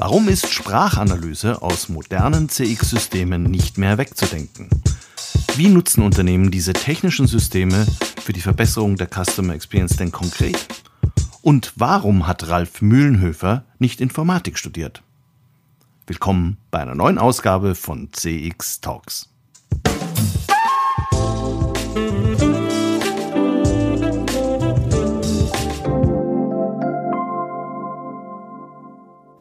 Warum ist Sprachanalyse aus modernen CX-Systemen nicht mehr wegzudenken? Wie nutzen Unternehmen diese technischen Systeme für die Verbesserung der Customer Experience denn konkret? Und warum hat Ralf Mühlenhöfer nicht Informatik studiert? Willkommen bei einer neuen Ausgabe von CX Talks.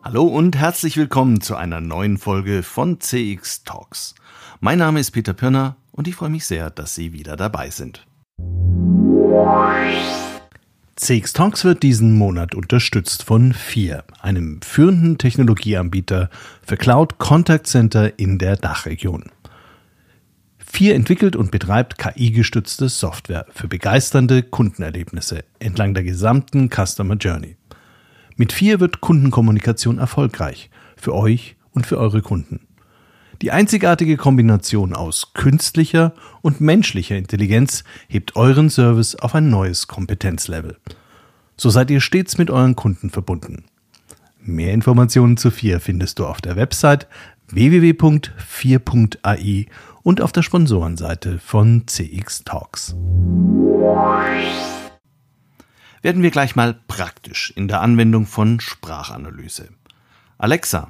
Hallo und herzlich willkommen zu einer neuen Folge von CX Talks. Mein Name ist Peter Pirner und ich freue mich sehr, dass Sie wieder dabei sind. CX Talks wird diesen Monat unterstützt von FIR, einem führenden Technologieanbieter für Cloud Contact Center in der Dachregion. FIR entwickelt und betreibt KI-gestützte Software für begeisternde Kundenerlebnisse entlang der gesamten Customer Journey. Mit vier wird Kundenkommunikation erfolgreich. Für euch und für eure Kunden. Die einzigartige Kombination aus künstlicher und menschlicher Intelligenz hebt euren Service auf ein neues Kompetenzlevel. So seid ihr stets mit euren Kunden verbunden. Mehr Informationen zu 4 findest du auf der Website www.4.ai und auf der Sponsorenseite von CX Talks werden wir gleich mal praktisch in der Anwendung von Sprachanalyse. Alexa,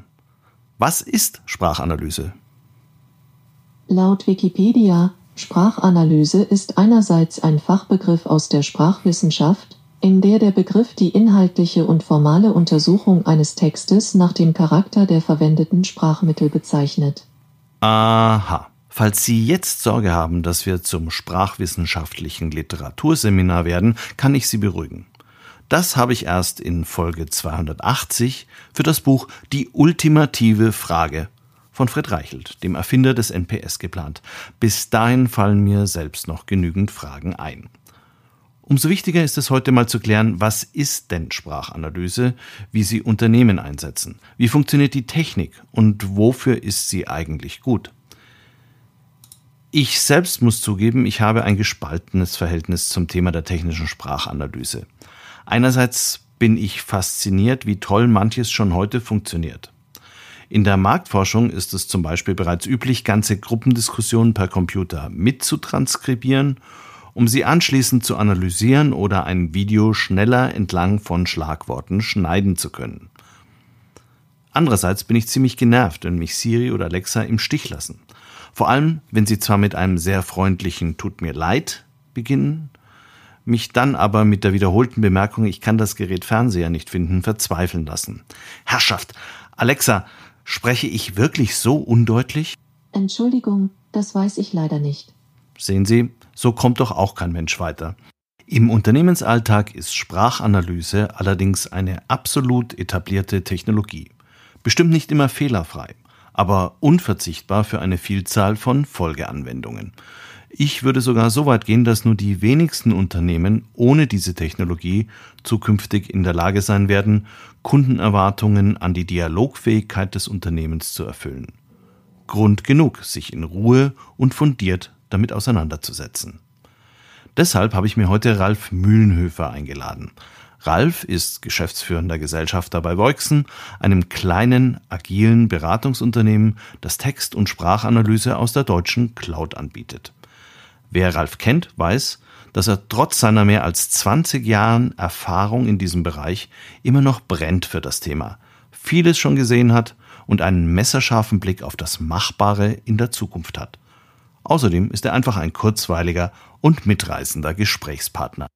was ist Sprachanalyse? Laut Wikipedia, Sprachanalyse ist einerseits ein Fachbegriff aus der Sprachwissenschaft, in der der Begriff die inhaltliche und formale Untersuchung eines Textes nach dem Charakter der verwendeten Sprachmittel bezeichnet. Aha. Falls Sie jetzt Sorge haben, dass wir zum sprachwissenschaftlichen Literaturseminar werden, kann ich Sie beruhigen. Das habe ich erst in Folge 280 für das Buch Die ultimative Frage von Fred Reichelt, dem Erfinder des NPS, geplant. Bis dahin fallen mir selbst noch genügend Fragen ein. Umso wichtiger ist es heute mal zu klären, was ist denn Sprachanalyse, wie sie Unternehmen einsetzen, wie funktioniert die Technik und wofür ist sie eigentlich gut. Ich selbst muss zugeben, ich habe ein gespaltenes Verhältnis zum Thema der technischen Sprachanalyse. Einerseits bin ich fasziniert, wie toll manches schon heute funktioniert. In der Marktforschung ist es zum Beispiel bereits üblich, ganze Gruppendiskussionen per Computer mitzutranskribieren, um sie anschließend zu analysieren oder ein Video schneller entlang von Schlagworten schneiden zu können. Andererseits bin ich ziemlich genervt, wenn mich Siri oder Alexa im Stich lassen. Vor allem, wenn sie zwar mit einem sehr freundlichen Tut mir leid beginnen, mich dann aber mit der wiederholten Bemerkung, ich kann das Gerät Fernseher nicht finden, verzweifeln lassen. Herrschaft, Alexa, spreche ich wirklich so undeutlich? Entschuldigung, das weiß ich leider nicht. Sehen Sie, so kommt doch auch kein Mensch weiter. Im Unternehmensalltag ist Sprachanalyse allerdings eine absolut etablierte Technologie. Bestimmt nicht immer fehlerfrei aber unverzichtbar für eine Vielzahl von Folgeanwendungen. Ich würde sogar so weit gehen, dass nur die wenigsten Unternehmen ohne diese Technologie zukünftig in der Lage sein werden, Kundenerwartungen an die Dialogfähigkeit des Unternehmens zu erfüllen. Grund genug, sich in Ruhe und fundiert damit auseinanderzusetzen. Deshalb habe ich mir heute Ralf Mühlenhöfer eingeladen. Ralf ist geschäftsführender Gesellschafter bei Voixen, einem kleinen, agilen Beratungsunternehmen, das Text- und Sprachanalyse aus der deutschen Cloud anbietet. Wer Ralf kennt, weiß, dass er trotz seiner mehr als 20 Jahren Erfahrung in diesem Bereich immer noch brennt für das Thema, vieles schon gesehen hat und einen messerscharfen Blick auf das Machbare in der Zukunft hat. Außerdem ist er einfach ein kurzweiliger und mitreißender Gesprächspartner.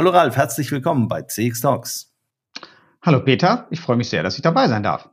Hallo Ralf, herzlich willkommen bei CX Talks. Hallo Peter, ich freue mich sehr, dass ich dabei sein darf.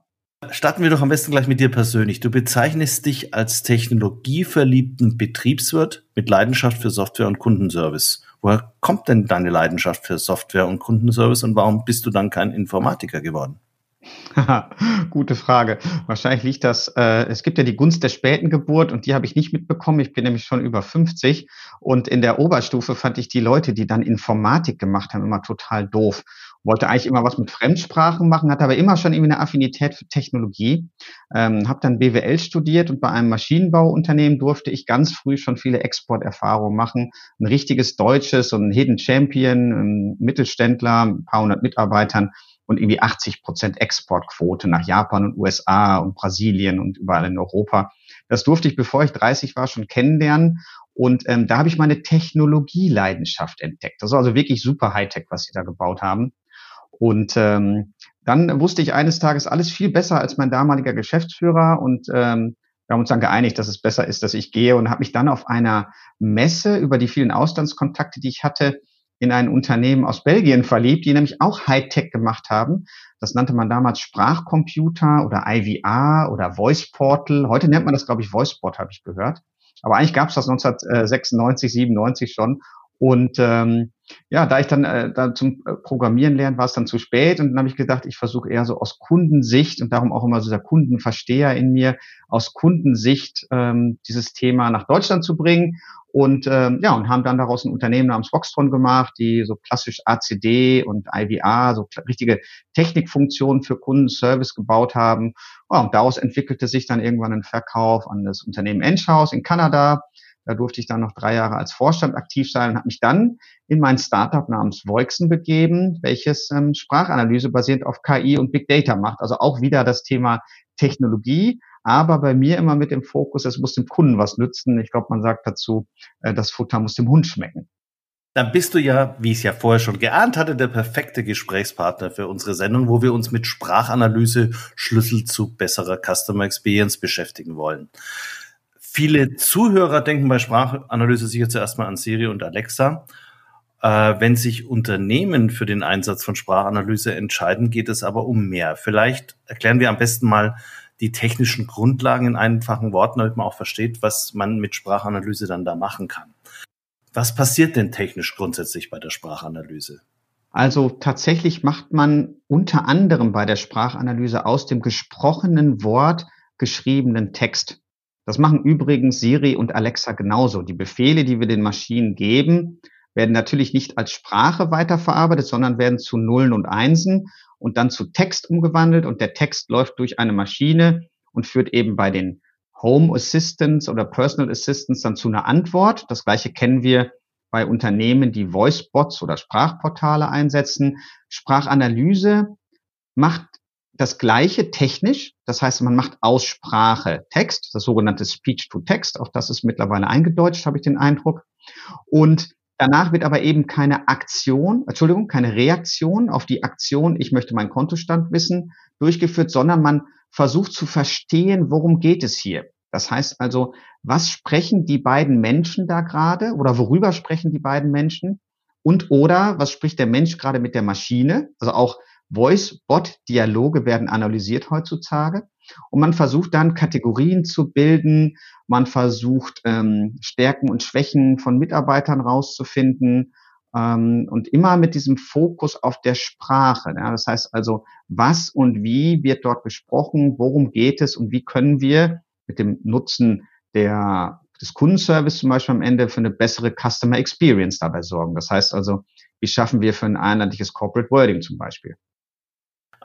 Starten wir doch am besten gleich mit dir persönlich. Du bezeichnest dich als technologieverliebten Betriebswirt mit Leidenschaft für Software und Kundenservice. Woher kommt denn deine Leidenschaft für Software und Kundenservice und warum bist du dann kein Informatiker geworden? Gute Frage. Wahrscheinlich liegt das, äh, es gibt ja die Gunst der späten Geburt und die habe ich nicht mitbekommen. Ich bin nämlich schon über 50 und in der Oberstufe fand ich die Leute, die dann Informatik gemacht haben, immer total doof. Wollte eigentlich immer was mit Fremdsprachen machen, hatte aber immer schon irgendwie eine Affinität für Technologie. Ähm, habe dann BWL studiert und bei einem Maschinenbauunternehmen durfte ich ganz früh schon viele Exporterfahrungen machen. Ein richtiges deutsches, so ein Hidden Champion, ein Mittelständler, ein paar hundert Mitarbeitern und irgendwie 80 Prozent Exportquote nach Japan und USA und Brasilien und überall in Europa. Das durfte ich, bevor ich 30 war, schon kennenlernen. Und ähm, da habe ich meine Technologieleidenschaft entdeckt. Das ist also wirklich super Hightech, was sie da gebaut haben. Und ähm, dann wusste ich eines Tages alles viel besser als mein damaliger Geschäftsführer und ähm, wir haben uns dann geeinigt, dass es besser ist, dass ich gehe und habe mich dann auf einer Messe über die vielen Auslandskontakte, die ich hatte, in ein Unternehmen aus Belgien verliebt, die nämlich auch Hightech gemacht haben. Das nannte man damals Sprachcomputer oder IVR oder Voice Portal. Heute nennt man das, glaube ich, VoiceBot, habe ich gehört. Aber eigentlich gab es das 1996, 97 schon. Und ähm, ja, da ich dann äh, da zum äh, Programmieren lernen, war es dann zu spät und dann habe ich gedacht, ich versuche eher so aus Kundensicht und darum auch immer so der Kundenversteher in mir, aus Kundensicht ähm, dieses Thema nach Deutschland zu bringen und ähm, ja, und haben dann daraus ein Unternehmen namens Voxtron gemacht, die so klassisch ACD und IVR, so richtige Technikfunktionen für Kundenservice gebaut haben. Ja, und daraus entwickelte sich dann irgendwann ein Verkauf an das Unternehmen Enschhaus in Kanada. Da durfte ich dann noch drei Jahre als Vorstand aktiv sein und habe mich dann in mein Startup namens Voixen begeben, welches ähm, Sprachanalyse basierend auf KI und Big Data macht. Also auch wieder das Thema Technologie, aber bei mir immer mit dem Fokus, es muss dem Kunden was nützen. Ich glaube, man sagt dazu, äh, das Futter muss dem Hund schmecken. Dann bist du ja, wie ich es ja vorher schon geahnt hatte, der perfekte Gesprächspartner für unsere Sendung, wo wir uns mit Sprachanalyse Schlüssel zu besserer Customer Experience beschäftigen wollen. Viele Zuhörer denken bei Sprachanalyse sicher zuerst mal an Siri und Alexa. Äh, wenn sich Unternehmen für den Einsatz von Sprachanalyse entscheiden, geht es aber um mehr. Vielleicht erklären wir am besten mal, die technischen Grundlagen in einfachen Worten, damit man auch versteht, was man mit Sprachanalyse dann da machen kann. Was passiert denn technisch grundsätzlich bei der Sprachanalyse? Also tatsächlich macht man unter anderem bei der Sprachanalyse aus dem gesprochenen Wort geschriebenen Text. Das machen übrigens Siri und Alexa genauso. Die Befehle, die wir den Maschinen geben, werden natürlich nicht als Sprache weiterverarbeitet, sondern werden zu Nullen und Einsen und dann zu Text umgewandelt und der Text läuft durch eine Maschine und führt eben bei den Home Assistants oder Personal Assistants dann zu einer Antwort. Das gleiche kennen wir bei Unternehmen, die Voicebots oder Sprachportale einsetzen. Sprachanalyse macht das gleiche technisch. Das heißt, man macht Aussprache Text, das sogenannte Speech to Text. Auch das ist mittlerweile eingedeutscht, habe ich den Eindruck. Und Danach wird aber eben keine Aktion, Entschuldigung, keine Reaktion auf die Aktion, ich möchte meinen Kontostand wissen, durchgeführt, sondern man versucht zu verstehen, worum geht es hier. Das heißt also, was sprechen die beiden Menschen da gerade oder worüber sprechen die beiden Menschen? Und oder was spricht der Mensch gerade mit der Maschine? Also auch Voice-Bot-Dialoge werden analysiert heutzutage. Und man versucht dann Kategorien zu bilden, man versucht ähm, Stärken und Schwächen von Mitarbeitern rauszufinden ähm, und immer mit diesem Fokus auf der Sprache. Ja, das heißt also, was und wie wird dort besprochen, worum geht es und wie können wir mit dem Nutzen der, des Kundenservice zum Beispiel am Ende für eine bessere Customer Experience dabei sorgen. Das heißt also, wie schaffen wir für ein einheitliches Corporate Wording zum Beispiel?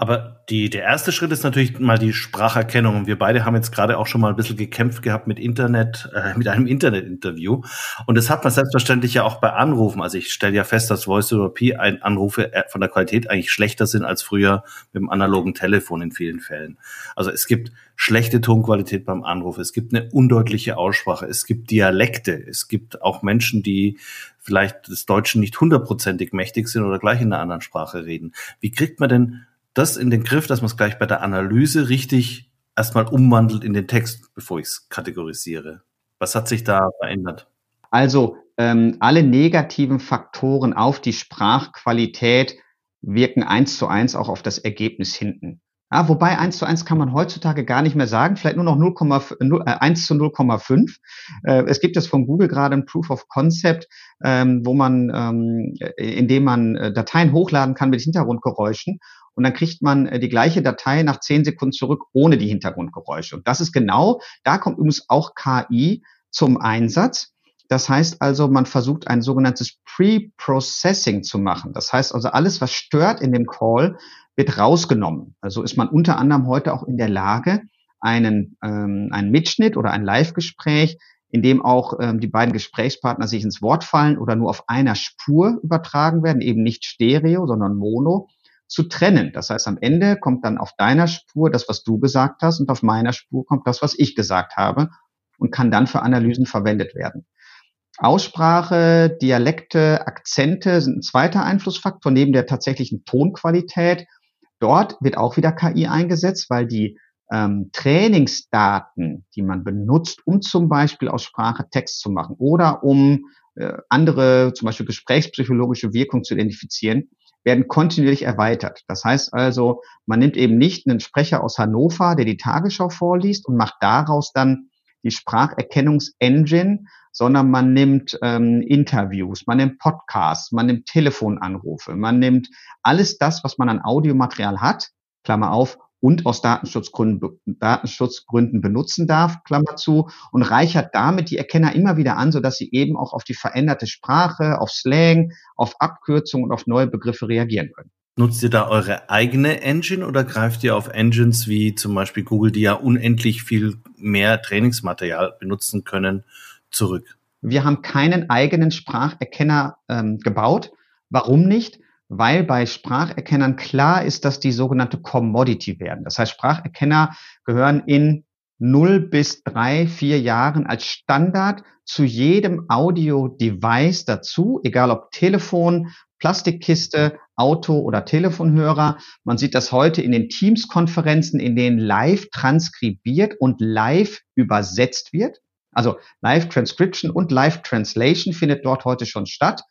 Aber die, der erste Schritt ist natürlich mal die Spracherkennung. Und wir beide haben jetzt gerade auch schon mal ein bisschen gekämpft gehabt mit Internet, äh, mit einem Internetinterview. Und das hat man selbstverständlich ja auch bei Anrufen. Also ich stelle ja fest, dass Voice-over-P-Anrufe äh, von der Qualität eigentlich schlechter sind als früher mit dem analogen Telefon in vielen Fällen. Also es gibt schlechte Tonqualität beim Anruf, es gibt eine undeutliche Aussprache, es gibt Dialekte, es gibt auch Menschen, die vielleicht des Deutschen nicht hundertprozentig mächtig sind oder gleich in einer anderen Sprache reden. Wie kriegt man denn das in den Griff, dass man es gleich bei der Analyse richtig erstmal umwandelt in den Text, bevor ich es kategorisiere. Was hat sich da verändert? Also ähm, alle negativen Faktoren auf die Sprachqualität wirken eins zu eins auch auf das Ergebnis hinten. Ja, wobei 1 zu 1 kann man heutzutage gar nicht mehr sagen, vielleicht nur noch 0, 0, äh, 1 zu 0,5. Äh, es gibt jetzt von Google gerade ein Proof of Concept, ähm, wo man, ähm, in dem man äh, Dateien hochladen kann mit Hintergrundgeräuschen und dann kriegt man äh, die gleiche Datei nach 10 Sekunden zurück ohne die Hintergrundgeräusche. Und das ist genau, da kommt übrigens auch KI zum Einsatz. Das heißt also, man versucht ein sogenanntes Pre-Processing zu machen. Das heißt also, alles, was stört in dem Call, wird rausgenommen. Also ist man unter anderem heute auch in der Lage, einen, ähm, einen Mitschnitt oder ein Live-Gespräch, in dem auch ähm, die beiden Gesprächspartner sich ins Wort fallen oder nur auf einer Spur übertragen werden, eben nicht Stereo, sondern Mono, zu trennen. Das heißt, am Ende kommt dann auf deiner Spur das, was du gesagt hast, und auf meiner Spur kommt das, was ich gesagt habe und kann dann für Analysen verwendet werden. Aussprache, Dialekte, Akzente sind ein zweiter Einflussfaktor neben der tatsächlichen Tonqualität. Dort wird auch wieder KI eingesetzt, weil die ähm, Trainingsdaten, die man benutzt, um zum Beispiel aus Sprache Text zu machen oder um äh, andere, zum Beispiel gesprächspsychologische Wirkung zu identifizieren, werden kontinuierlich erweitert. Das heißt also, man nimmt eben nicht einen Sprecher aus Hannover, der die Tagesschau vorliest und macht daraus dann die Spracherkennungsengine sondern man nimmt ähm, Interviews, man nimmt Podcasts, man nimmt Telefonanrufe, man nimmt alles das, was man an Audiomaterial hat, Klammer auf, und aus Datenschutzgründen, Datenschutzgründen benutzen darf, Klammer zu, und reichert damit die Erkenner immer wieder an, sodass sie eben auch auf die veränderte Sprache, auf Slang, auf Abkürzungen und auf neue Begriffe reagieren können. Nutzt ihr da eure eigene Engine oder greift ihr auf Engines wie zum Beispiel Google, die ja unendlich viel mehr Trainingsmaterial benutzen können zurück? Wir haben keinen eigenen Spracherkenner ähm, gebaut. Warum nicht? Weil bei Spracherkennern klar ist, dass die sogenannte Commodity werden. Das heißt, Spracherkenner gehören in 0 bis 3, 4 Jahren als Standard zu jedem Audio-Device dazu, egal ob Telefon, Plastikkiste, Auto oder Telefonhörer. Man sieht das heute in den Teams-Konferenzen, in denen live transkribiert und live übersetzt wird. Also Live Transcription und Live Translation findet dort heute schon statt.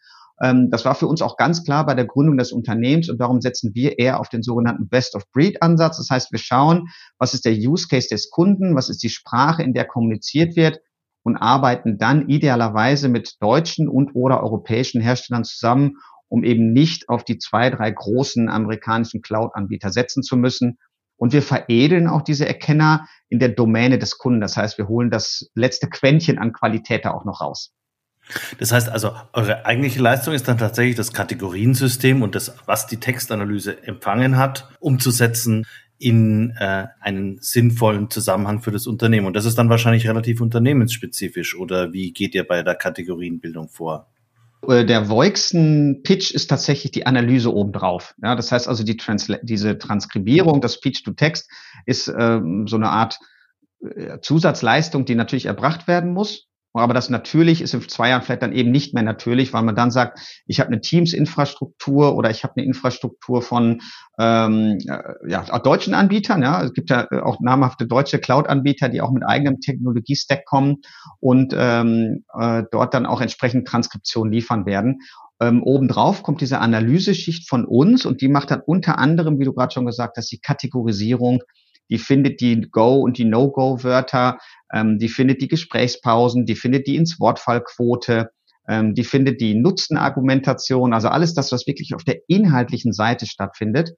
Ähm, das war für uns auch ganz klar bei der Gründung des Unternehmens und darum setzen wir eher auf den sogenannten Best-of-Breed-Ansatz. Das heißt, wir schauen, was ist der Use Case des Kunden, was ist die Sprache, in der kommuniziert wird und arbeiten dann idealerweise mit deutschen und oder europäischen Herstellern zusammen, um eben nicht auf die zwei, drei großen amerikanischen Cloud-Anbieter setzen zu müssen, und wir veredeln auch diese Erkenner in der Domäne des Kunden. Das heißt, wir holen das letzte Quäntchen an Qualität da auch noch raus. Das heißt also, eure eigentliche Leistung ist dann tatsächlich das Kategoriensystem und das, was die Textanalyse empfangen hat, umzusetzen in äh, einen sinnvollen Zusammenhang für das Unternehmen. Und das ist dann wahrscheinlich relativ unternehmensspezifisch. Oder wie geht ihr bei der Kategorienbildung vor? Äh, der Voixen Pitch ist tatsächlich die Analyse obendrauf. Ja, das heißt also, die Transla diese Transkribierung, das Speech to Text ist ähm, so eine Art äh, Zusatzleistung, die natürlich erbracht werden muss. Aber das natürlich ist in zwei Jahren vielleicht dann eben nicht mehr natürlich, weil man dann sagt, ich habe eine Teams-Infrastruktur oder ich habe eine Infrastruktur von ähm, äh, ja, deutschen Anbietern. Ja, es gibt ja äh, auch namhafte deutsche Cloud-Anbieter, die auch mit eigenem Technologie-Stack kommen und ähm, äh, dort dann auch entsprechend Transkription liefern werden. Ähm, obendrauf kommt diese Analyseschicht von uns und die macht dann unter anderem, wie du gerade schon gesagt hast, die Kategorisierung die findet die Go- und die No-Go-Wörter, ähm, die findet die Gesprächspausen, die findet die ins Wortfallquote, ähm, die findet die Nutzenargumentation, also alles das, was wirklich auf der inhaltlichen Seite stattfindet.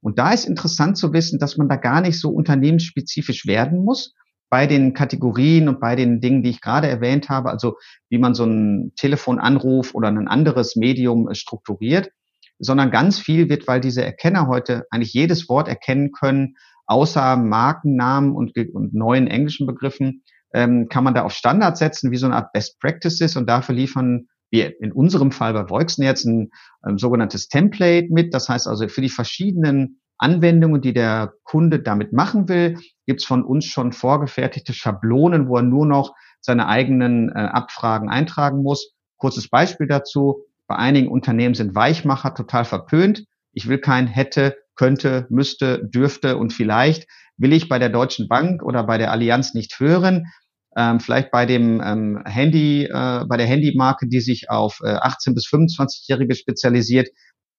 Und da ist interessant zu wissen, dass man da gar nicht so unternehmensspezifisch werden muss bei den Kategorien und bei den Dingen, die ich gerade erwähnt habe, also wie man so einen Telefonanruf oder ein anderes Medium äh, strukturiert, sondern ganz viel wird, weil diese Erkenner heute eigentlich jedes Wort erkennen können, außer Markennamen und, und neuen englischen Begriffen ähm, kann man da auf Standard setzen, wie so eine Art Best Practices und dafür liefern wir in unserem Fall bei Voixen jetzt ein ähm, sogenanntes Template mit. Das heißt also für die verschiedenen Anwendungen, die der Kunde damit machen will, gibt's von uns schon vorgefertigte Schablonen, wo er nur noch seine eigenen äh, Abfragen eintragen muss. Kurzes Beispiel dazu. Bei einigen Unternehmen sind Weichmacher total verpönt. Ich will kein hätte, könnte, müsste, dürfte und vielleicht will ich bei der Deutschen Bank oder bei der Allianz nicht hören. Ähm, vielleicht bei dem ähm, Handy, äh, bei der Handymarke, die sich auf äh, 18 bis 25-Jährige spezialisiert,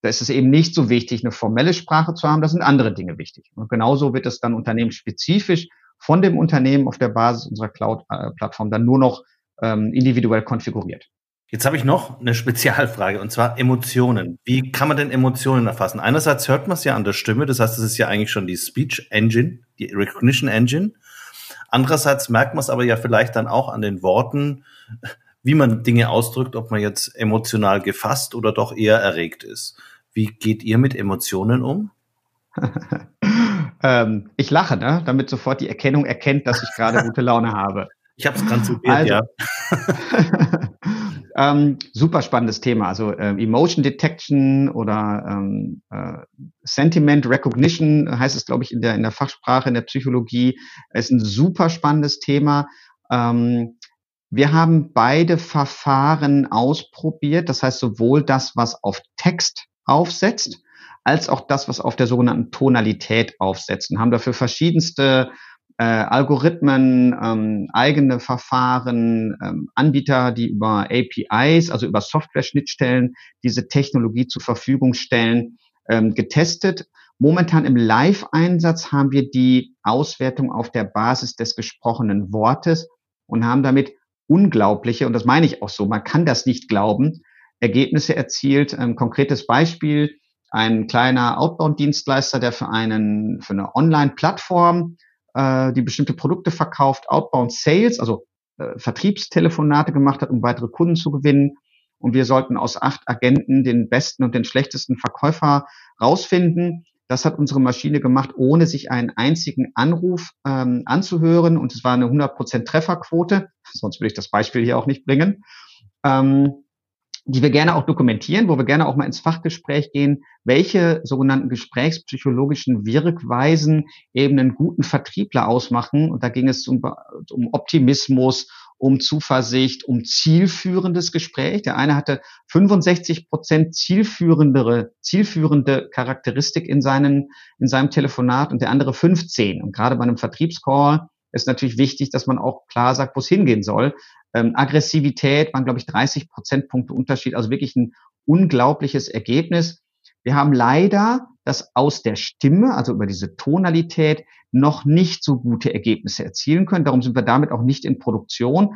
da ist es eben nicht so wichtig, eine formelle Sprache zu haben, da sind andere Dinge wichtig. Und genauso wird es dann unternehmensspezifisch von dem Unternehmen auf der Basis unserer Cloud-Plattform dann nur noch ähm, individuell konfiguriert. Jetzt habe ich noch eine Spezialfrage und zwar Emotionen. Wie kann man denn Emotionen erfassen? Einerseits hört man es ja an der Stimme, das heißt, es ist ja eigentlich schon die Speech Engine, die Recognition Engine. Andererseits merkt man es aber ja vielleicht dann auch an den Worten, wie man Dinge ausdrückt, ob man jetzt emotional gefasst oder doch eher erregt ist. Wie geht ihr mit Emotionen um? ähm, ich lache, ne? damit sofort die Erkennung erkennt, dass ich gerade gute Laune habe. Ich habe es ganz also, ja. ähm, super spannendes Thema. Also äh, Emotion Detection oder ähm, äh, Sentiment Recognition heißt es, glaube ich, in der, in der Fachsprache, in der Psychologie, ist ein super spannendes Thema. Ähm, wir haben beide Verfahren ausprobiert. Das heißt, sowohl das, was auf Text aufsetzt, als auch das, was auf der sogenannten Tonalität aufsetzt und haben dafür verschiedenste äh, Algorithmen, ähm, eigene Verfahren, ähm, Anbieter, die über APIs, also über Software-Schnittstellen, diese Technologie zur Verfügung stellen, ähm, getestet. Momentan im Live-Einsatz haben wir die Auswertung auf der Basis des gesprochenen Wortes und haben damit unglaubliche, und das meine ich auch so, man kann das nicht glauben, Ergebnisse erzielt. Ein konkretes Beispiel, ein kleiner Outbound-Dienstleister, der für einen, für eine Online-Plattform, äh, die bestimmte Produkte verkauft, Outbound Sales, also äh, Vertriebstelefonate gemacht hat, um weitere Kunden zu gewinnen. Und wir sollten aus acht Agenten den besten und den schlechtesten Verkäufer rausfinden. Das hat unsere Maschine gemacht, ohne sich einen einzigen Anruf ähm, anzuhören. Und es war eine 100% Trefferquote. Sonst würde ich das Beispiel hier auch nicht bringen. Ähm, die wir gerne auch dokumentieren, wo wir gerne auch mal ins Fachgespräch gehen, welche sogenannten gesprächspsychologischen Wirkweisen eben einen guten Vertriebler ausmachen. Und da ging es um, um Optimismus, um Zuversicht, um zielführendes Gespräch. Der eine hatte 65 Prozent zielführendere, zielführende Charakteristik in seinen, in seinem Telefonat und der andere 15. Und gerade bei einem Vertriebscall ist natürlich wichtig, dass man auch klar sagt, wo es hingehen soll. Ähm, Aggressivität waren, glaube ich, 30 Prozentpunkte Unterschied, also wirklich ein unglaubliches Ergebnis. Wir haben leider das aus der Stimme, also über diese Tonalität, noch nicht so gute Ergebnisse erzielen können. Darum sind wir damit auch nicht in Produktion.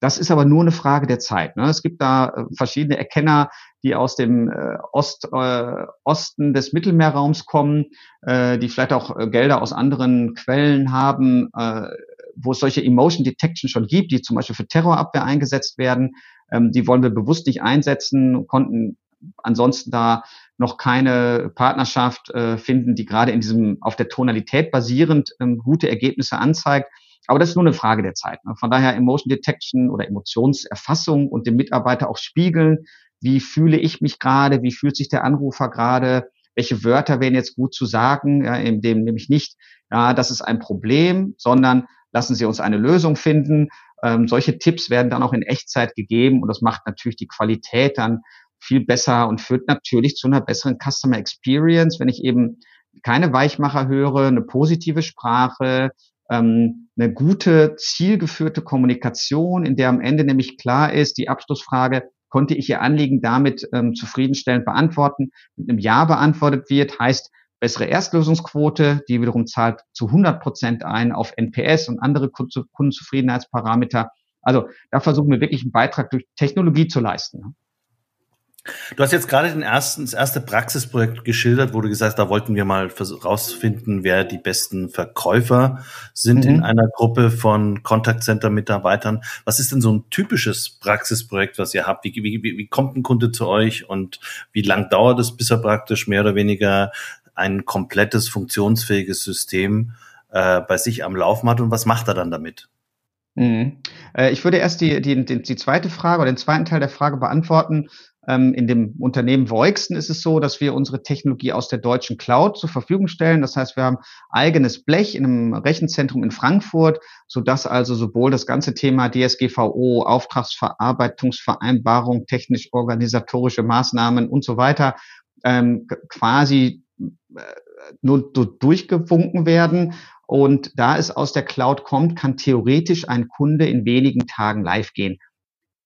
Das ist aber nur eine Frage der Zeit. Ne? Es gibt da äh, verschiedene Erkenner, die aus dem äh, Ost, äh, Osten des Mittelmeerraums kommen, äh, die vielleicht auch äh, Gelder aus anderen Quellen haben, äh, wo es solche Emotion Detection schon gibt, die zum Beispiel für Terrorabwehr eingesetzt werden. Ähm, die wollen wir bewusst nicht einsetzen, konnten ansonsten da noch keine Partnerschaft äh, finden, die gerade in diesem auf der Tonalität basierend ähm, gute Ergebnisse anzeigt. Aber das ist nur eine Frage der Zeit. Ne? Von daher Emotion Detection oder Emotionserfassung und dem Mitarbeiter auch spiegeln, wie fühle ich mich gerade, wie fühlt sich der Anrufer gerade, welche Wörter wären jetzt gut zu sagen, ja, in dem nämlich nicht, ja, das ist ein Problem, sondern lassen Sie uns eine Lösung finden. Ähm, solche Tipps werden dann auch in Echtzeit gegeben und das macht natürlich die Qualität dann viel besser und führt natürlich zu einer besseren Customer Experience, wenn ich eben keine Weichmacher höre, eine positive Sprache, ähm, eine gute, zielgeführte Kommunikation, in der am Ende nämlich klar ist, die Abschlussfrage, konnte ich Ihr Anliegen damit ähm, zufriedenstellend beantworten, mit einem Ja beantwortet wird, heißt, bessere Erstlösungsquote, die wiederum zahlt zu 100 Prozent ein auf NPS und andere Kundenzufriedenheitsparameter. Also da versuchen wir wirklich einen Beitrag durch Technologie zu leisten. Du hast jetzt gerade den ersten, das erste Praxisprojekt geschildert, wo du gesagt hast, da wollten wir mal rausfinden, wer die besten Verkäufer sind mhm. in einer Gruppe von Contact Center Mitarbeitern. Was ist denn so ein typisches Praxisprojekt, was ihr habt? Wie, wie, wie kommt ein Kunde zu euch und wie lang dauert es, bis er praktisch mehr oder weniger ein komplettes funktionsfähiges System äh, bei sich am Laufen hat und was macht er dann damit? Mhm. Äh, ich würde erst die, die, die, die zweite Frage oder den zweiten Teil der Frage beantworten. Ähm, in dem Unternehmen Voixen ist es so, dass wir unsere Technologie aus der deutschen Cloud zur Verfügung stellen. Das heißt, wir haben eigenes Blech in einem Rechenzentrum in Frankfurt, sodass also sowohl das ganze Thema DSGVO, Auftragsverarbeitungsvereinbarung, technisch-organisatorische Maßnahmen und so weiter ähm, quasi äh, nur, nur durchgewunken werden. Und da es aus der Cloud kommt, kann theoretisch ein Kunde in wenigen Tagen live gehen.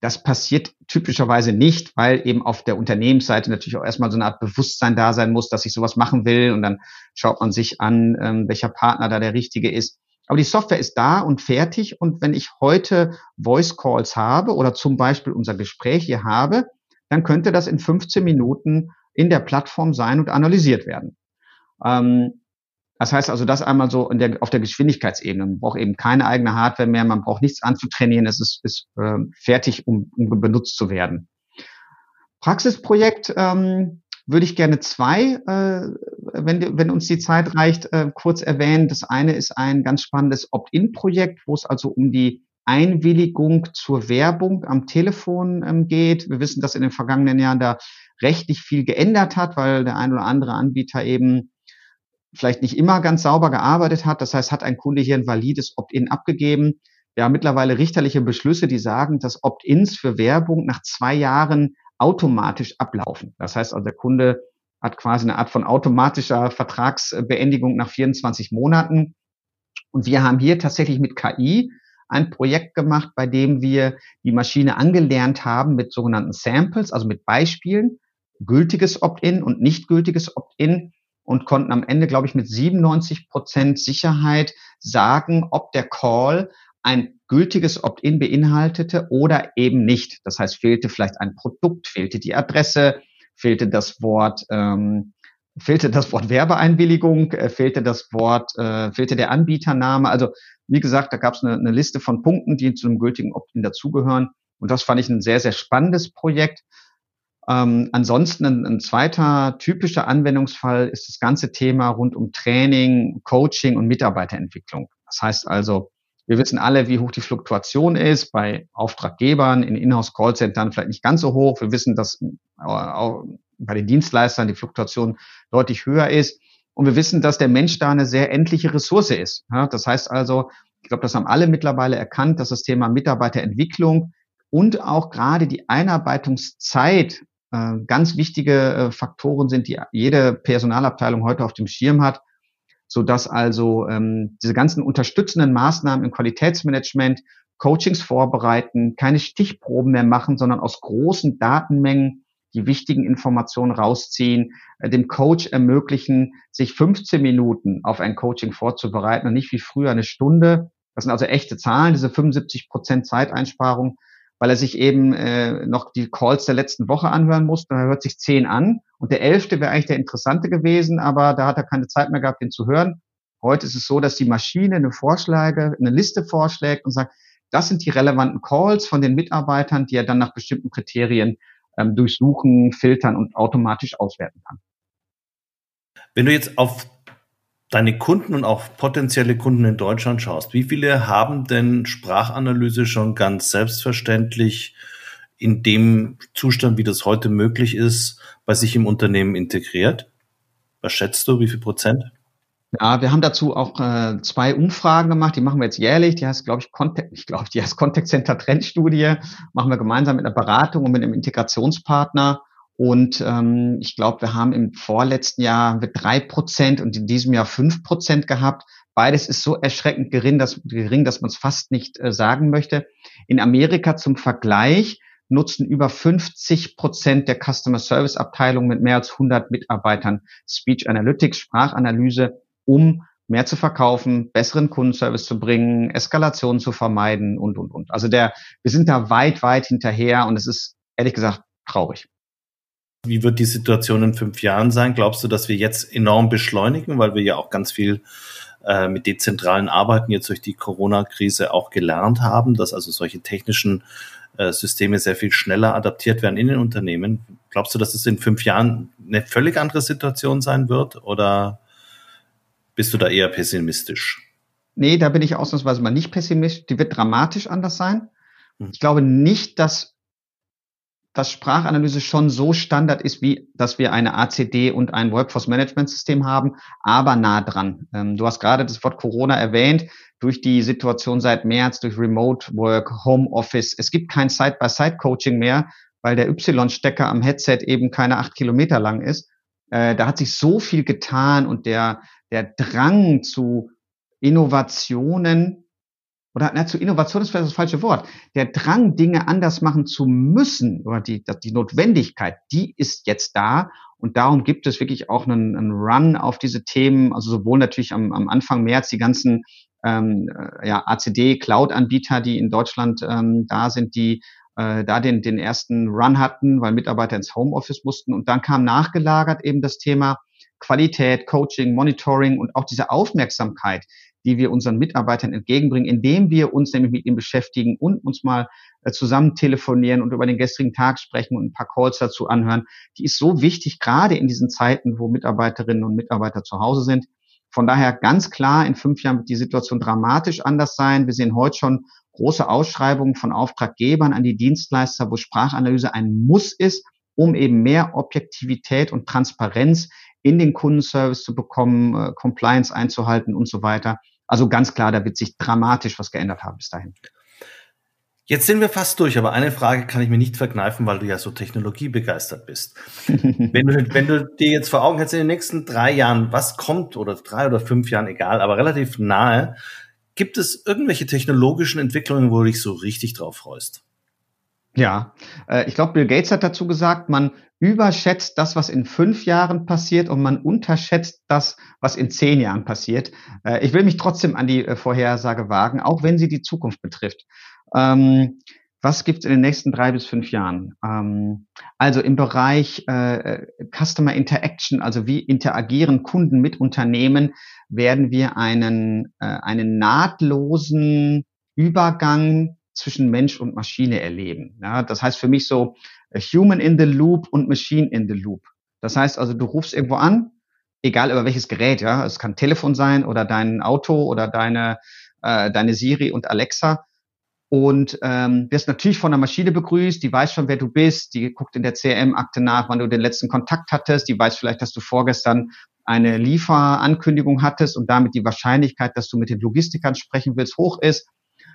Das passiert typischerweise nicht, weil eben auf der Unternehmensseite natürlich auch erstmal so eine Art Bewusstsein da sein muss, dass ich sowas machen will und dann schaut man sich an, ähm, welcher Partner da der richtige ist. Aber die Software ist da und fertig und wenn ich heute Voice Calls habe oder zum Beispiel unser Gespräch hier habe, dann könnte das in 15 Minuten in der Plattform sein und analysiert werden. Ähm, das heißt also, das einmal so der, auf der Geschwindigkeitsebene. Man braucht eben keine eigene Hardware mehr, man braucht nichts anzutrainieren, es ist, ist äh, fertig, um, um benutzt zu werden. Praxisprojekt ähm, würde ich gerne zwei, äh, wenn, wenn uns die Zeit reicht, äh, kurz erwähnen. Das eine ist ein ganz spannendes Opt-in-Projekt, wo es also um die Einwilligung zur Werbung am Telefon ähm, geht. Wir wissen, dass in den vergangenen Jahren da rechtlich viel geändert hat, weil der ein oder andere Anbieter eben vielleicht nicht immer ganz sauber gearbeitet hat. Das heißt, hat ein Kunde hier ein valides Opt-in abgegeben. Wir haben mittlerweile richterliche Beschlüsse, die sagen, dass Opt-ins für Werbung nach zwei Jahren automatisch ablaufen. Das heißt also, der Kunde hat quasi eine Art von automatischer Vertragsbeendigung nach 24 Monaten. Und wir haben hier tatsächlich mit KI ein Projekt gemacht, bei dem wir die Maschine angelernt haben mit sogenannten Samples, also mit Beispielen, gültiges Opt-in und nicht gültiges Opt-in und konnten am Ende, glaube ich, mit 97 Prozent Sicherheit sagen, ob der Call ein gültiges Opt-in beinhaltete oder eben nicht. Das heißt, fehlte vielleicht ein Produkt, fehlte die Adresse, fehlte das Wort, ähm, fehlte das Wort Werbeeinwilligung, äh, fehlte das Wort, äh, fehlte der Anbietername. Also wie gesagt, da gab es eine, eine Liste von Punkten, die zu einem gültigen Opt-in dazugehören. Und das fand ich ein sehr, sehr spannendes Projekt. Ähm, ansonsten ein, ein zweiter typischer Anwendungsfall ist das ganze Thema rund um Training, Coaching und Mitarbeiterentwicklung. Das heißt also, wir wissen alle, wie hoch die Fluktuation ist bei Auftraggebern, in Inhouse-Callcentern vielleicht nicht ganz so hoch. Wir wissen, dass äh, bei den Dienstleistern die Fluktuation deutlich höher ist. Und wir wissen, dass der Mensch da eine sehr endliche Ressource ist. das heißt also, ich glaube, das haben alle mittlerweile erkannt, dass das Thema Mitarbeiterentwicklung und auch gerade die Einarbeitungszeit ganz wichtige äh, Faktoren sind, die jede Personalabteilung heute auf dem Schirm hat, so dass also ähm, diese ganzen unterstützenden Maßnahmen im Qualitätsmanagement, Coachings vorbereiten, keine Stichproben mehr machen, sondern aus großen Datenmengen die wichtigen Informationen rausziehen, äh, dem Coach ermöglichen, sich 15 Minuten auf ein Coaching vorzubereiten und nicht wie früher eine Stunde. Das sind also echte Zahlen, diese 75 Prozent Zeiteinsparung weil er sich eben äh, noch die Calls der letzten Woche anhören musste. Er hört sich zehn an und der elfte wäre eigentlich der interessante gewesen, aber da hat er keine Zeit mehr gehabt, den zu hören. Heute ist es so, dass die Maschine eine Vorschläge, eine Liste vorschlägt und sagt, das sind die relevanten Calls von den Mitarbeitern, die er dann nach bestimmten Kriterien ähm, durchsuchen, filtern und automatisch auswerten kann. Wenn du jetzt auf deine Kunden und auch potenzielle Kunden in Deutschland schaust, wie viele haben denn Sprachanalyse schon ganz selbstverständlich in dem Zustand, wie das heute möglich ist, bei sich im Unternehmen integriert? Was schätzt du, wie viel Prozent? Ja, wir haben dazu auch äh, zwei Umfragen gemacht, die machen wir jetzt jährlich. Die heißt, glaube ich, Contact, ich glaube, die heißt Contact Center Trendstudie. Machen wir gemeinsam mit einer Beratung und mit einem Integrationspartner. Und ähm, ich glaube, wir haben im vorletzten Jahr drei Prozent und in diesem Jahr fünf Prozent gehabt. Beides ist so erschreckend gering, dass, gering, dass man es fast nicht äh, sagen möchte. In Amerika zum Vergleich nutzen über 50 Prozent der Customer Service Abteilung mit mehr als 100 Mitarbeitern Speech Analytics, Sprachanalyse, um mehr zu verkaufen, besseren Kundenservice zu bringen, Eskalationen zu vermeiden und, und, und. Also der, wir sind da weit, weit hinterher und es ist ehrlich gesagt traurig. Wie wird die Situation in fünf Jahren sein? Glaubst du, dass wir jetzt enorm beschleunigen, weil wir ja auch ganz viel äh, mit dezentralen Arbeiten jetzt durch die Corona-Krise auch gelernt haben, dass also solche technischen äh, Systeme sehr viel schneller adaptiert werden in den Unternehmen. Glaubst du, dass es in fünf Jahren eine völlig andere Situation sein wird oder bist du da eher pessimistisch? Nee, da bin ich ausnahmsweise mal nicht pessimistisch. Die wird dramatisch anders sein. Hm. Ich glaube nicht, dass dass Sprachanalyse schon so Standard ist, wie dass wir eine ACD und ein Workforce Management System haben, aber nah dran. Ähm, du hast gerade das Wort Corona erwähnt. Durch die Situation seit März, durch Remote Work, Home Office. Es gibt kein Side-by-Side-Coaching mehr, weil der Y-Stecker am Headset eben keine acht Kilometer lang ist. Äh, da hat sich so viel getan und der, der Drang zu Innovationen oder na, zu Innovation ist vielleicht das falsche Wort. Der Drang, Dinge anders machen zu müssen oder die, die Notwendigkeit, die ist jetzt da. Und darum gibt es wirklich auch einen, einen Run auf diese Themen, also sowohl natürlich am, am Anfang März die ganzen ähm, äh, ja, ACD-Cloud-Anbieter, die in Deutschland ähm, da sind, die äh, da den, den ersten Run hatten, weil Mitarbeiter ins Homeoffice mussten. Und dann kam nachgelagert eben das Thema Qualität, Coaching, Monitoring und auch diese Aufmerksamkeit, die wir unseren Mitarbeitern entgegenbringen, indem wir uns nämlich mit ihnen beschäftigen und uns mal äh, zusammen telefonieren und über den gestrigen Tag sprechen und ein paar Calls dazu anhören. Die ist so wichtig, gerade in diesen Zeiten, wo Mitarbeiterinnen und Mitarbeiter zu Hause sind. Von daher ganz klar, in fünf Jahren wird die Situation dramatisch anders sein. Wir sehen heute schon große Ausschreibungen von Auftraggebern an die Dienstleister, wo Sprachanalyse ein Muss ist, um eben mehr Objektivität und Transparenz in den Kundenservice zu bekommen, äh, Compliance einzuhalten und so weiter. Also ganz klar, da wird sich dramatisch was geändert haben bis dahin. Jetzt sind wir fast durch, aber eine Frage kann ich mir nicht verkneifen, weil du ja so technologiebegeistert bist. wenn, du, wenn du dir jetzt vor Augen hättest, in den nächsten drei Jahren, was kommt, oder drei oder fünf Jahren, egal, aber relativ nahe, gibt es irgendwelche technologischen Entwicklungen, wo du dich so richtig drauf freust? Ja, äh, ich glaube, Bill Gates hat dazu gesagt, man überschätzt das, was in fünf Jahren passiert und man unterschätzt das, was in zehn Jahren passiert. Äh, ich will mich trotzdem an die äh, Vorhersage wagen, auch wenn sie die Zukunft betrifft. Ähm, was gibt es in den nächsten drei bis fünf Jahren? Ähm, also im Bereich Customer Interaction, also wie interagieren Kunden mit Unternehmen, werden wir einen, einen nahtlosen Übergang zwischen Mensch und Maschine erleben. Ja, das heißt für mich so äh, Human in the Loop und Machine in the Loop. Das heißt also, du rufst irgendwo an, egal über welches Gerät, ja, es kann Telefon sein oder dein Auto oder deine äh, deine Siri und Alexa und ähm, wirst natürlich von der Maschine begrüßt, die weiß schon, wer du bist, die guckt in der CRM-Akte nach, wann du den letzten Kontakt hattest, die weiß vielleicht, dass du vorgestern eine Lieferankündigung hattest und damit die Wahrscheinlichkeit, dass du mit den Logistikern sprechen willst, hoch ist.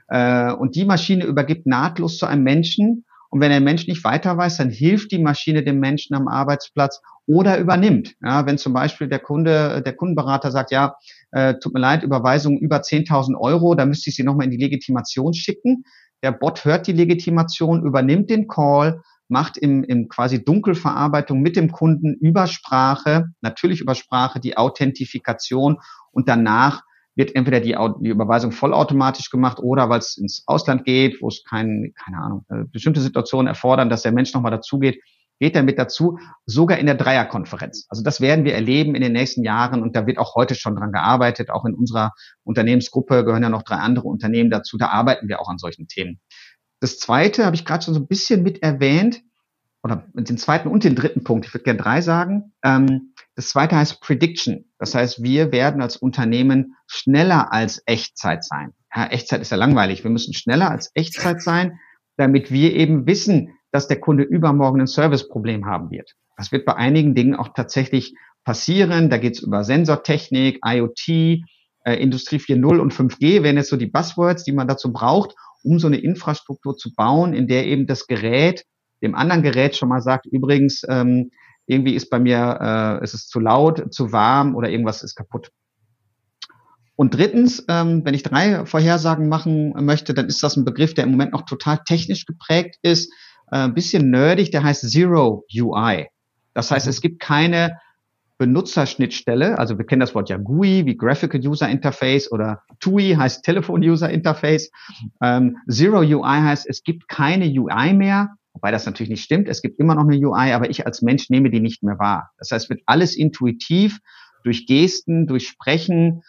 Äh, und die Maschine übergibt nahtlos zu einem Menschen. Und wenn der Mensch nicht weiter weiß, dann hilft die Maschine dem Menschen am Arbeitsplatz oder übernimmt. Ja, wenn zum Beispiel der Kunde, der Kundenberater sagt, ja, äh, tut mir leid, Überweisung über 10.000 Euro, da müsste ich Sie nochmal in die Legitimation schicken. Der Bot hört die Legitimation, übernimmt den Call, macht im, im quasi Dunkelverarbeitung mit dem Kunden über Sprache, natürlich über Sprache, die Authentifikation und danach wird entweder die, die Überweisung vollautomatisch gemacht oder weil es ins Ausland geht, wo es kein, keine Ahnung, äh, bestimmte Situationen erfordern, dass der Mensch nochmal dazugeht, geht er mit dazu, sogar in der Dreierkonferenz. Also das werden wir erleben in den nächsten Jahren und da wird auch heute schon dran gearbeitet. Auch in unserer Unternehmensgruppe gehören ja noch drei andere Unternehmen dazu. Da arbeiten wir auch an solchen Themen. Das zweite habe ich gerade schon so ein bisschen mit erwähnt, oder den zweiten und den dritten Punkt, ich würde gerne drei sagen. Ähm, das zweite heißt Prediction. Das heißt, wir werden als Unternehmen schneller als Echtzeit sein. Ja, Echtzeit ist ja langweilig. Wir müssen schneller als Echtzeit sein, damit wir eben wissen, dass der Kunde übermorgen ein Serviceproblem haben wird. Das wird bei einigen Dingen auch tatsächlich passieren. Da geht es über Sensortechnik, IoT, äh, Industrie 4.0 und 5G, wären jetzt so die Buzzwords, die man dazu braucht, um so eine Infrastruktur zu bauen, in der eben das Gerät dem anderen Gerät schon mal sagt, übrigens, ähm, irgendwie ist bei mir, äh, ist es zu laut, zu warm oder irgendwas ist kaputt. Und drittens, ähm, wenn ich drei Vorhersagen machen möchte, dann ist das ein Begriff, der im Moment noch total technisch geprägt ist, äh, ein bisschen nerdig, der heißt Zero UI. Das heißt, es gibt keine Benutzerschnittstelle, also wir kennen das Wort ja GUI, wie Graphical User Interface oder TUI heißt Telefon User Interface. Ähm, Zero UI heißt, es gibt keine UI mehr, Wobei das natürlich nicht stimmt. Es gibt immer noch eine UI, aber ich als Mensch nehme die nicht mehr wahr. Das heißt, wird alles intuitiv durch Gesten, durch Sprechen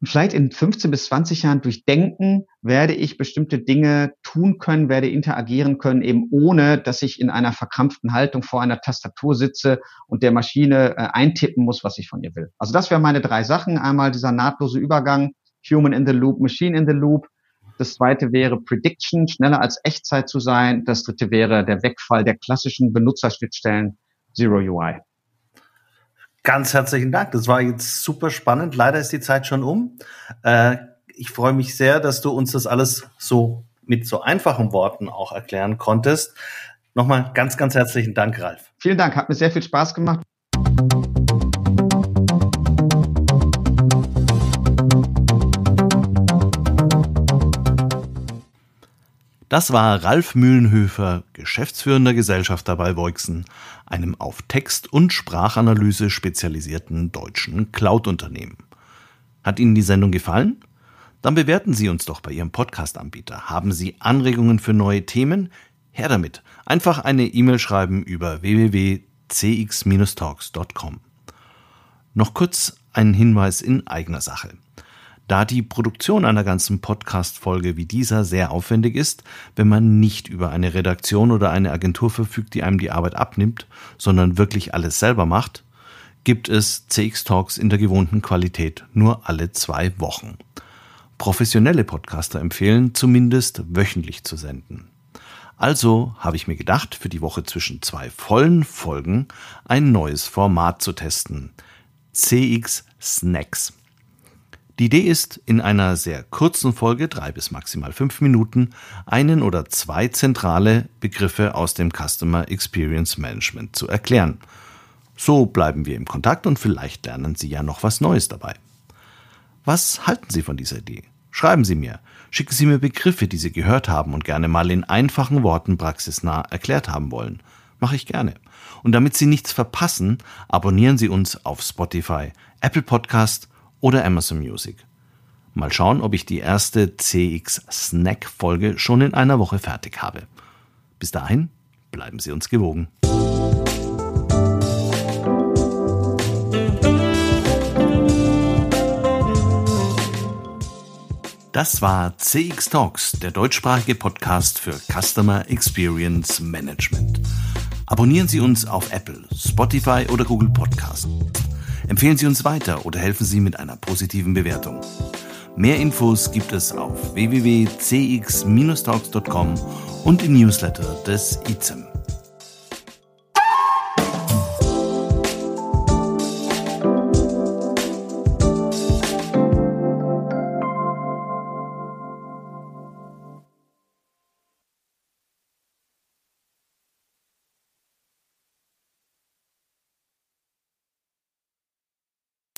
und vielleicht in 15 bis 20 Jahren durch Denken werde ich bestimmte Dinge tun können, werde interagieren können, eben ohne, dass ich in einer verkrampften Haltung vor einer Tastatur sitze und der Maschine äh, eintippen muss, was ich von ihr will. Also das wären meine drei Sachen. Einmal dieser nahtlose Übergang, Human in the Loop, Machine in the Loop das zweite wäre Prediction, schneller als Echtzeit zu sein. Das dritte wäre der Wegfall der klassischen Benutzerschnittstellen Zero UI. Ganz herzlichen Dank. Das war jetzt super spannend. Leider ist die Zeit schon um. Äh, ich freue mich sehr, dass du uns das alles so mit so einfachen Worten auch erklären konntest. Nochmal ganz, ganz herzlichen Dank, Ralf. Vielen Dank. Hat mir sehr viel Spaß gemacht. Das war Ralf Mühlenhöfer, geschäftsführender Gesellschafter bei Voixen, einem auf Text- und Sprachanalyse spezialisierten deutschen Cloud-Unternehmen. Hat Ihnen die Sendung gefallen? Dann bewerten Sie uns doch bei Ihrem Podcast-Anbieter. Haben Sie Anregungen für neue Themen? Her damit. Einfach eine E-Mail schreiben über www.cx-talks.com. Noch kurz ein Hinweis in eigener Sache. Da die Produktion einer ganzen Podcast-Folge wie dieser sehr aufwendig ist, wenn man nicht über eine Redaktion oder eine Agentur verfügt, die einem die Arbeit abnimmt, sondern wirklich alles selber macht, gibt es CX Talks in der gewohnten Qualität nur alle zwei Wochen. Professionelle Podcaster empfehlen, zumindest wöchentlich zu senden. Also habe ich mir gedacht, für die Woche zwischen zwei vollen Folgen ein neues Format zu testen. CX Snacks. Die Idee ist, in einer sehr kurzen Folge, drei bis maximal fünf Minuten, einen oder zwei zentrale Begriffe aus dem Customer Experience Management zu erklären. So bleiben wir im Kontakt und vielleicht lernen Sie ja noch was Neues dabei. Was halten Sie von dieser Idee? Schreiben Sie mir. Schicken Sie mir Begriffe, die Sie gehört haben und gerne mal in einfachen Worten praxisnah erklärt haben wollen. Mache ich gerne. Und damit Sie nichts verpassen, abonnieren Sie uns auf Spotify, Apple Podcast oder Amazon Music. Mal schauen, ob ich die erste CX Snack Folge schon in einer Woche fertig habe. Bis dahin, bleiben Sie uns gewogen. Das war CX Talks, der deutschsprachige Podcast für Customer Experience Management. Abonnieren Sie uns auf Apple, Spotify oder Google Podcast. Empfehlen Sie uns weiter oder helfen Sie mit einer positiven Bewertung. Mehr Infos gibt es auf www.cx-talks.com und im Newsletter des ICEM.